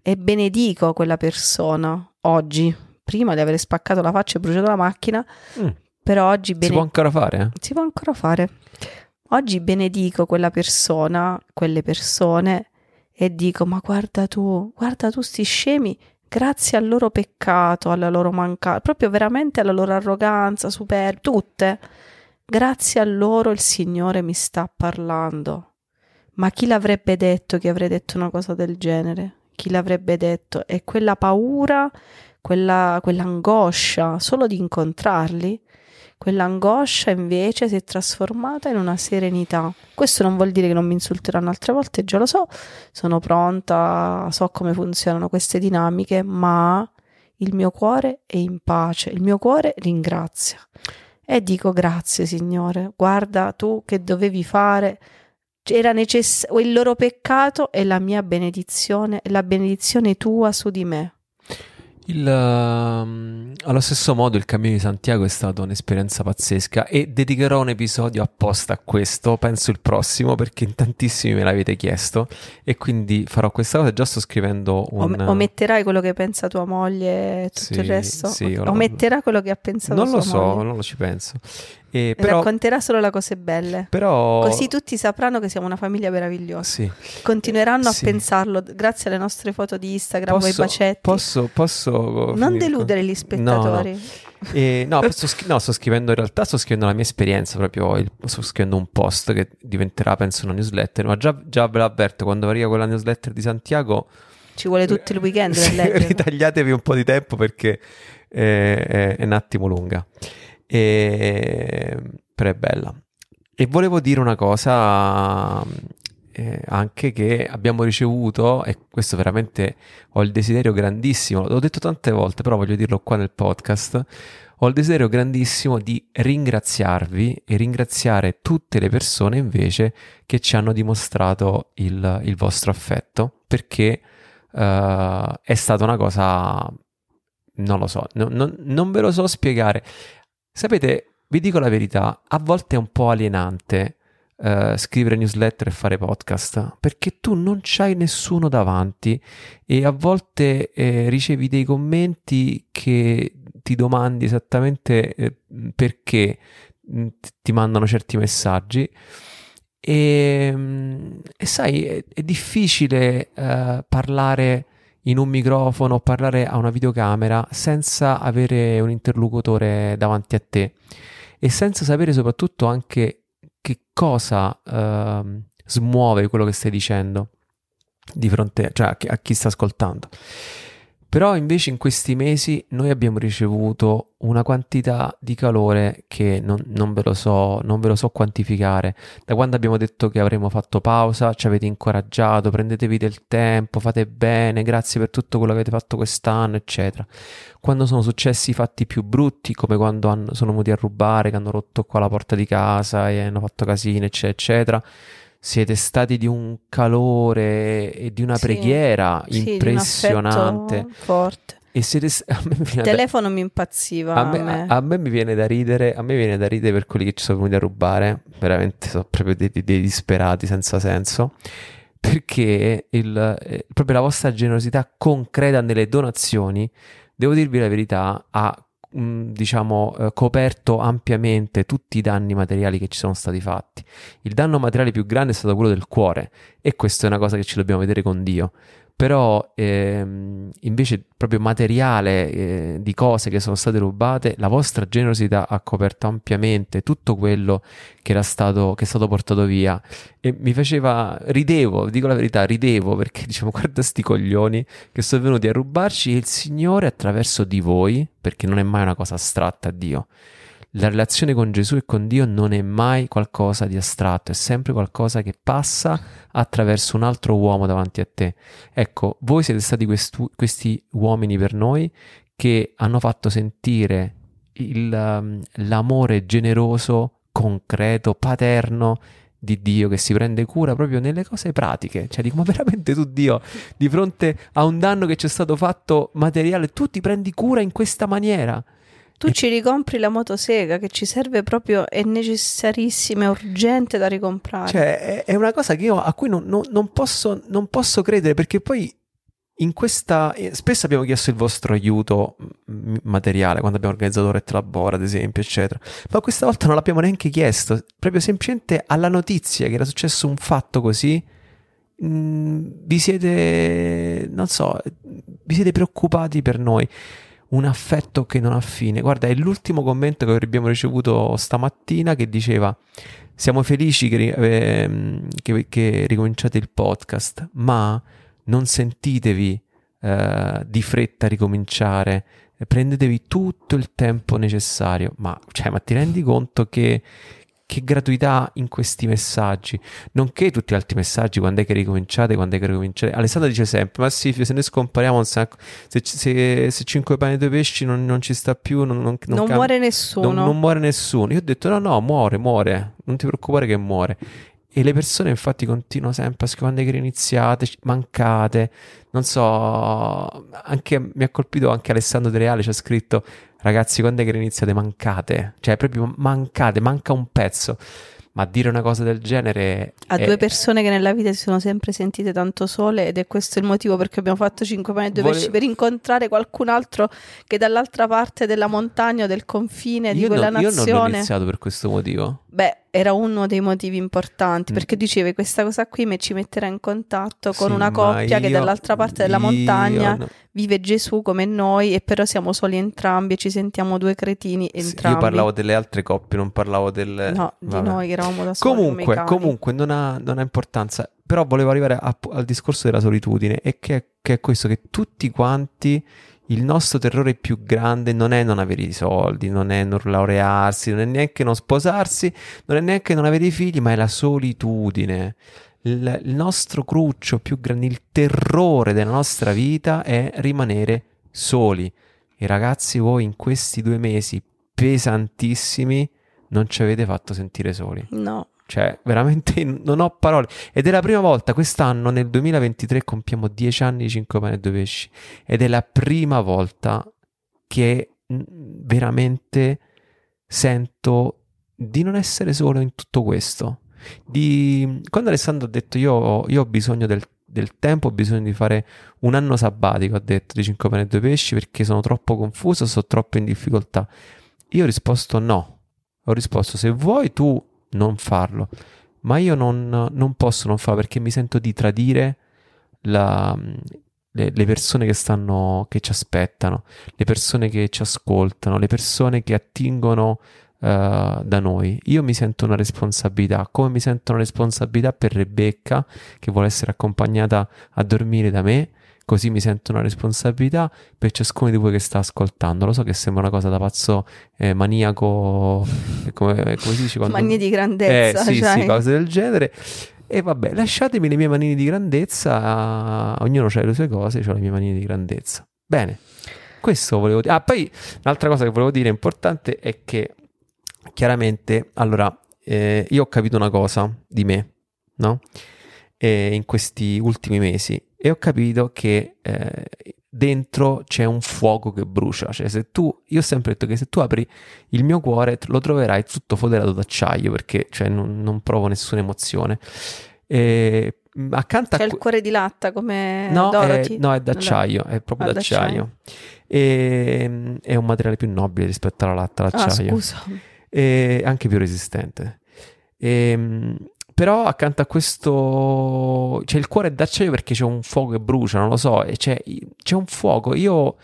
e benedico quella persona oggi. Prima di aver spaccato la faccia e bruciato la macchina, Mm. però oggi Si bene- può ancora fare? eh? si può ancora fare. Oggi benedico quella persona, quelle persone e dico: Ma guarda tu, guarda tu, sti scemi, grazie al loro peccato, alla loro mancanza, proprio veramente alla loro arroganza, super, tutte. Grazie a loro il Signore mi sta parlando. Ma chi l'avrebbe detto che avrei detto una cosa del genere? Chi l'avrebbe detto? E quella paura, quella, quell'angoscia solo di incontrarli, quell'angoscia invece si è trasformata in una serenità. Questo non vuol dire che non mi insulteranno altre volte, già lo so, sono pronta, so come funzionano queste dinamiche, ma il mio cuore è in pace, il mio cuore ringrazia. E dico grazie Signore, guarda tu che dovevi fare, era necessario, il loro peccato è la mia benedizione, è la benedizione tua su di me. Il, ehm, allo stesso modo il Cammino di Santiago è stata un'esperienza pazzesca e dedicherò un episodio apposta a questo, penso il prossimo perché in tantissimi me l'avete chiesto e quindi farò questa cosa, già sto scrivendo un... Om- ometterai quello che pensa tua moglie e tutto Sì, il resto? sì, Ok, o- Ometterà quello che ha pensato non lo so, moglie. non lo ci penso. E E però, Racconterà solo le cose belle. però... Così tutti sapranno che siamo una famiglia meravigliosa. Sì. Continueranno Sì. a pensarlo grazie alle nostre foto di Instagram, con i Posso, bacetti. posso, posso non deludere gli spettatori. E, no, sto, scri- no, sto scrivendo in realtà, sto scrivendo la mia esperienza proprio, il- sto scrivendo un post che diventerà penso una newsletter, ma già, già ve l'avverto, quando arriva quella newsletter di Santiago, Ci vuole tutto il weekend per sì, ritagliatevi un po' di tempo perché è, è- è un attimo lunga, e, però è bella. E volevo dire una cosa eh, anche che abbiamo ricevuto, e questo veramente ho il desiderio grandissimo, l'ho detto tante volte, però voglio dirlo qua nel podcast, ho il desiderio grandissimo di ringraziarvi e ringraziare tutte le persone invece che ci hanno dimostrato il, il vostro affetto, perché eh, è stata una cosa, non lo so, no- non- non ve lo so spiegare. Sapete, vi dico la verità, a volte è un po' alienante eh, scrivere newsletter e fare podcast perché tu non c'hai nessuno davanti e a volte eh, ricevi dei commenti che ti domandi esattamente eh, perché mh, ti mandano certi messaggi. E, mm, e sai è, è difficile eh, parlare in un microfono o parlare a una videocamera senza avere un interlocutore davanti a te e senza sapere soprattutto anche che cosa ehm, smuove quello che stai dicendo di fronte cioè a chi, a chi sta ascoltando. Però invece in questi mesi noi abbiamo ricevuto una quantità di calore che non, non ve lo so, non ve lo so quantificare. Da quando abbiamo detto che avremmo fatto pausa, ci avete incoraggiato, prendetevi del tempo, fate bene, grazie per tutto quello che avete fatto quest'anno, eccetera. Quando sono successi i fatti più brutti, come quando hanno- sono venuti a rubare, che hanno rotto qua la porta di casa e hanno fatto casino, eccetera, eccetera. Siete stati di un calore e di una Sì, preghiera Sì, impressionante. forte. E siete, a me Il viene da- telefono mi impazziva a a me, me. a me mi viene da ridere, a me viene da ridere per quelli che ci sono venuti a rubare, veramente sono proprio dei, dei- dei disperati senza senso, perché il- eh, proprio la vostra generosità concreta nelle donazioni, devo dirvi la verità, ha diciamo eh, coperto ampiamente tutti i danni materiali che ci sono stati fatti. Il danno materiale più grande è stato quello del cuore e questa è una cosa che ci dobbiamo vedere con Dio però ehm, invece proprio materiale eh, di cose che sono state rubate, la vostra generosità ha coperto ampiamente tutto quello che era stato, che è stato portato via. E mi faceva, ridevo, dico la verità, ridevo perché diciamo guarda sti coglioni che sono venuti a rubarci e il Signore attraverso di voi, perché non è mai una cosa astratta a Dio, la relazione con Gesù e con Dio non è mai qualcosa di astratto, è sempre qualcosa che passa attraverso un altro uomo davanti a te. Ecco, voi siete stati questu- questi uomini per noi che hanno fatto sentire il, um, l'amore generoso, concreto, paterno di Dio che si prende cura proprio nelle cose pratiche. Cioè, dico, ma veramente tu, Dio, di fronte a un danno che ci è stato fatto materiale, tu ti prendi cura in questa maniera? Tu e... ci ricompri la motosega che ci serve proprio, è necessarissima, è urgente da ricomprare. Cioè, è, una cosa io, a cui non, non, non, posso, non posso credere perché poi in questa eh, spesso abbiamo chiesto il vostro aiuto materiale quando abbiamo organizzato Ret Labora ad esempio eccetera ma questa volta non l'abbiamo neanche chiesto proprio semplicemente alla notizia che era successo un fatto così mh, vi siete non so vi siete preoccupati per noi un affetto che non ha fine guarda è l'ultimo commento che abbiamo ricevuto stamattina che diceva siamo felici che, eh, che, che ricominciate il podcast ma non sentitevi uh, di fretta ricominciare, prendetevi tutto il tempo necessario. Ma, cioè, ma ti rendi conto che, che gratuità in questi messaggi, nonché tutti gli altri messaggi, quando è che ricominciate, quando è che ricominciate. Alessandro dice sempre, ma sì, se noi scompariamo, se, se, se cinque pani e due pesci non, non, ci sta più, non, non, non cam- muore nessuno. Non, muore nessuno. Io ho detto, no, no, muore, muore, non ti preoccupare che muore. E le persone infatti continuano sempre a scrivere quando è che iniziate, mancate, non so, anche, mi ha colpito anche Alessandro De Reale, ci ha scritto ragazzi quando è che iniziate, mancate, cioè proprio mancate, manca un pezzo. Ma dire una cosa del genere... A è... due persone che nella vita si sono sempre sentite tanto sole ed è questo il motivo perché abbiamo fatto 5 pani e 2 Vole... pesci per incontrare qualcun altro che dall'altra parte della montagna o del confine io di quella non, nazione... Io non l'ho iniziato per questo motivo. Beh, era uno dei motivi importanti mm. perché dicevi questa cosa qui mi ci metterà in contatto con sì, una coppia io, che dall'altra parte della montagna no. vive Gesù come noi e però siamo soli entrambi e ci sentiamo due cretini entrambi. Sì, io parlavo delle altre coppie, non parlavo del... No, Vabbè. di noi che eravamo da soli. Comunque, comunque non, ha, non, ha, importanza, però volevo arrivare a, al discorso della solitudine e che, che è questo che tutti quanti il nostro terrore più grande non è non avere i soldi, non è non laurearsi, non è neanche non sposarsi, non è neanche non avere i figli, ma è la solitudine. Il, il nostro cruccio più grande, il terrore della nostra vita è rimanere soli. E ragazzi, voi in questi due mesi pesantissimi non ci avete fatto sentire soli. No. Cioè, veramente non ho parole. Ed è la prima volta, quest'anno, nel 2023, compiamo dieci anni di 5 pane e 2 pesci. Ed è la prima volta che veramente sento di non essere solo in tutto questo. Di... Quando Alessandro ha detto io, io ho bisogno del, del, tempo, ho bisogno di fare un anno sabbatico, ha detto di 5 pane e 2 pesci perché sono troppo confuso, sono troppo in difficoltà. Io ho risposto no. Ho risposto se vuoi tu non farlo. Ma io non, non posso non farlo perché mi sento di tradire la, le, le, persone che stanno, che ci aspettano, le persone che ci ascoltano, le persone che attingono uh, da noi. Io mi sento una responsabilità, come mi sento una responsabilità per Rebecca che vuole essere accompagnata a dormire da me così mi sento una responsabilità per ciascuno di voi che sta ascoltando. Lo so che sembra una cosa da pazzo eh, maniaco, eh, come, come, si dice? Quando... Manie di grandezza. Eh, sì, cioè. sì, cose del genere. E vabbè, lasciatemi le mie manine di grandezza, ognuno ha le sue cose, ho le mie manine di grandezza. Bene, questo volevo dire. Ah, poi un'altra cosa che volevo dire importante è che chiaramente, allora, eh, io ho capito una cosa di me, no? Eh, in questi ultimi mesi e ho capito che eh, dentro c'è un fuoco che brucia. Cioè, se tu, io ho sempre detto che se tu apri il mio cuore lo troverai tutto foderato d'acciaio perché cioè, non, non provo nessuna emozione. E accanto C'è a... il cuore di latta come no, Dorothy? È, no, è d'acciaio, è proprio ah, d'acciaio. E, è un materiale più nobile rispetto alla latta, ah, l'acciaio. Ah, scusa. E anche più resistente. E, però accanto a questo c'è il cuore d'acciaio perché c'è un fuoco che brucia, non lo so, e c'è, c'è un fuoco. Io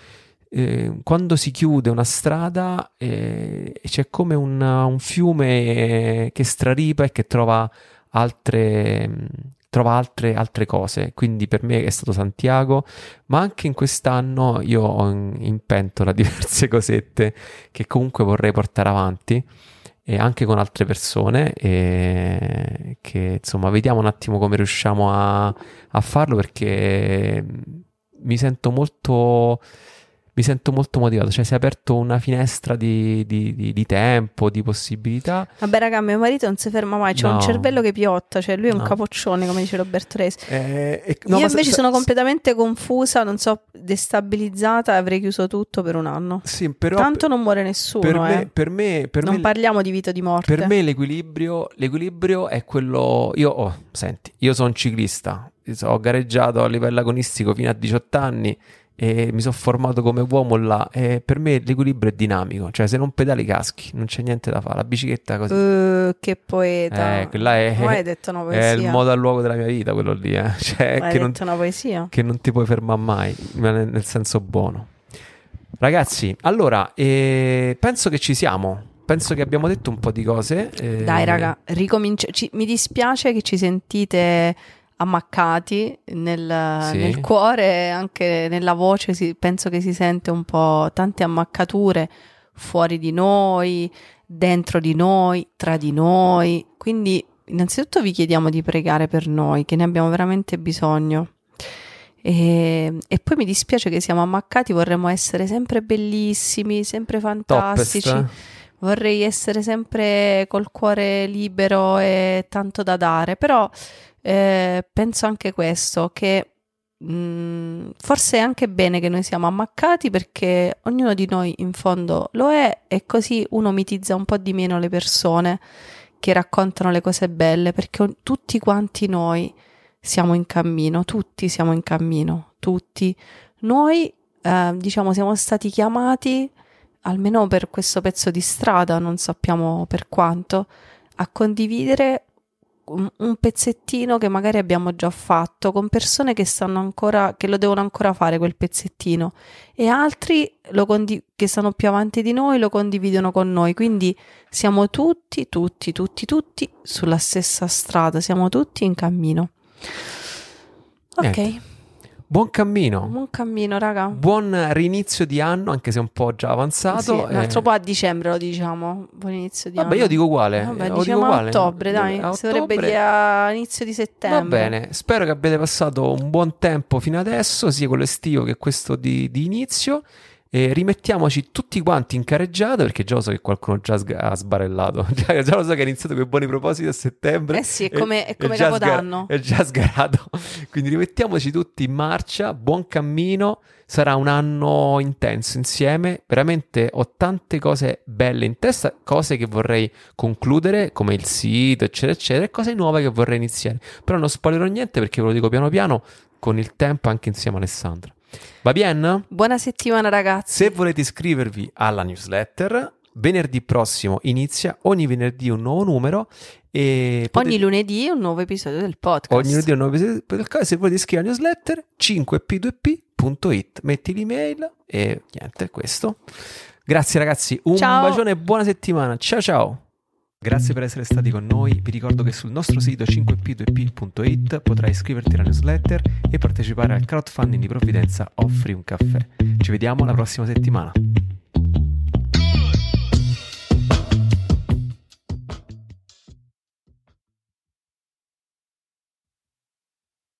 eh, quando si chiude una strada eh, c'è come un, un, fiume che straripa e che trova altre, trova altre, altre cose. Quindi per me è stato Santiago, ma anche in quest'anno io ho in, in pentola diverse cosette che comunque vorrei portare avanti e anche con altre persone e che insomma vediamo un attimo come riusciamo a, a farlo perché mi sento molto mi sento molto motivato, cioè si è aperto una finestra di, di, di, di tempo, di possibilità. Vabbè, raga, mio marito non si ferma mai, c'è No. un cervello che piotta, cioè lui è un No. capoccione, come dice Roberto Resi. Eh, e- no, Io invece sa- sono completamente confusa, non so, destabilizzata e avrei chiuso tutto per un anno. Sì, però Tanto non muore nessuno, per, eh. me, per me, per non me- parliamo di vita o di morte. Per me l'equilibrio, l'equilibrio è quello. Io, oh, senti, io sono un ciclista, ho gareggiato a livello agonistico fino a 18 anni e mi sono formato come uomo là. E per me l'equilibrio è dinamico, cioè se non pedali caschi, non c'è niente da fare. La bicicletta così. Eh, che poeta. Eh, quella è- Ma hai detto una è poesia. il modo al luogo della mia vita, quello lì, eh. Cioè, hai che, non, detto una poesia. che non ti puoi fermare mai, ma nel, senso buono. Ragazzi, allora, eh, penso che ci siamo. Penso che abbiamo detto un po' di cose. eh, Dai, raga, ricominci- ci- mi dispiace che ci sentite ammaccati nel, Sì. nel cuore, anche nella voce, si- penso che si sente un po' tante ammaccature fuori di noi, dentro di noi, tra di noi. Quindi, innanzitutto vi chiediamo di pregare per noi, che ne abbiamo veramente bisogno. E, e poi mi dispiace che siamo ammaccati, vorremmo essere sempre bellissimi, sempre Toppest, fantastici. eh? Vorrei essere sempre col cuore libero e tanto da dare, però eh, penso anche questo, che mh, forse è anche bene che noi siamo ammaccati perché ognuno di noi in fondo lo è e così uno mitizza un po' di meno le persone che raccontano le cose belle, perché tutti quanti noi siamo in cammino, tutti siamo in cammino, tutti. Noi, eh, diciamo, siamo stati chiamati almeno per questo pezzo di strada, non sappiamo per quanto, a condividere un, pezzettino che magari abbiamo già fatto con persone che stanno ancora, che lo devono ancora fare quel pezzettino e altri condi- che stanno più avanti di noi lo condividono con noi. Quindi siamo tutti, tutti, tutti, tutti sulla stessa strada, siamo tutti in cammino. Ok, Niente. Buon cammino. buon cammino, raga. Buon rinizio di anno, anche se un po' già avanzato. Sì, un eh, altro po' a dicembre lo diciamo, buon inizio di Vabbè, anno. io dico uguale. Vabbè, lo diciamo a ottobre, dai, A si dovrebbe dire a inizio di Va settembre. bene, spero che abbiate passato un buon tempo fino adesso, sia quello estivo che questo di, di inizio. E rimettiamoci tutti quanti in careggiata perché già lo so che qualcuno già sga- ha sbarellato. Già, già lo so che ha iniziato con i buoni propositi a settembre. Eh sì, è come, è come già Capodanno. sgar- è già sgarato. Quindi rimettiamoci tutti in marcia. Buon cammino. Sarà un anno intenso insieme. Veramente ho tante cose belle in testa, cose che vorrei concludere, come il sito, eccetera, eccetera, e cose nuove che vorrei iniziare. Però non spoilerò niente perché ve lo dico piano piano con il tempo anche insieme a Alessandra. Va bene? Buona settimana, ragazzi. Se volete iscrivervi alla newsletter, venerdì prossimo inizia ogni venerdì un nuovo numero e potete- Ogni lunedì un nuovo episodio del podcast. ogni lunedì un nuovo episodio del caso. Se volete iscrivervi alla newsletter 5p2p.it, metti l'email e niente, questo. Grazie ragazzi, un Ciao. bacione e buona settimana. Ciao ciao. Grazie per essere stati con noi. Vi ricordo che sul nostro sito 5p2p.it potrai iscriverti alla newsletter e partecipare al crowdfunding di provvidenza Offri un caffè. Ci vediamo la prossima settimana.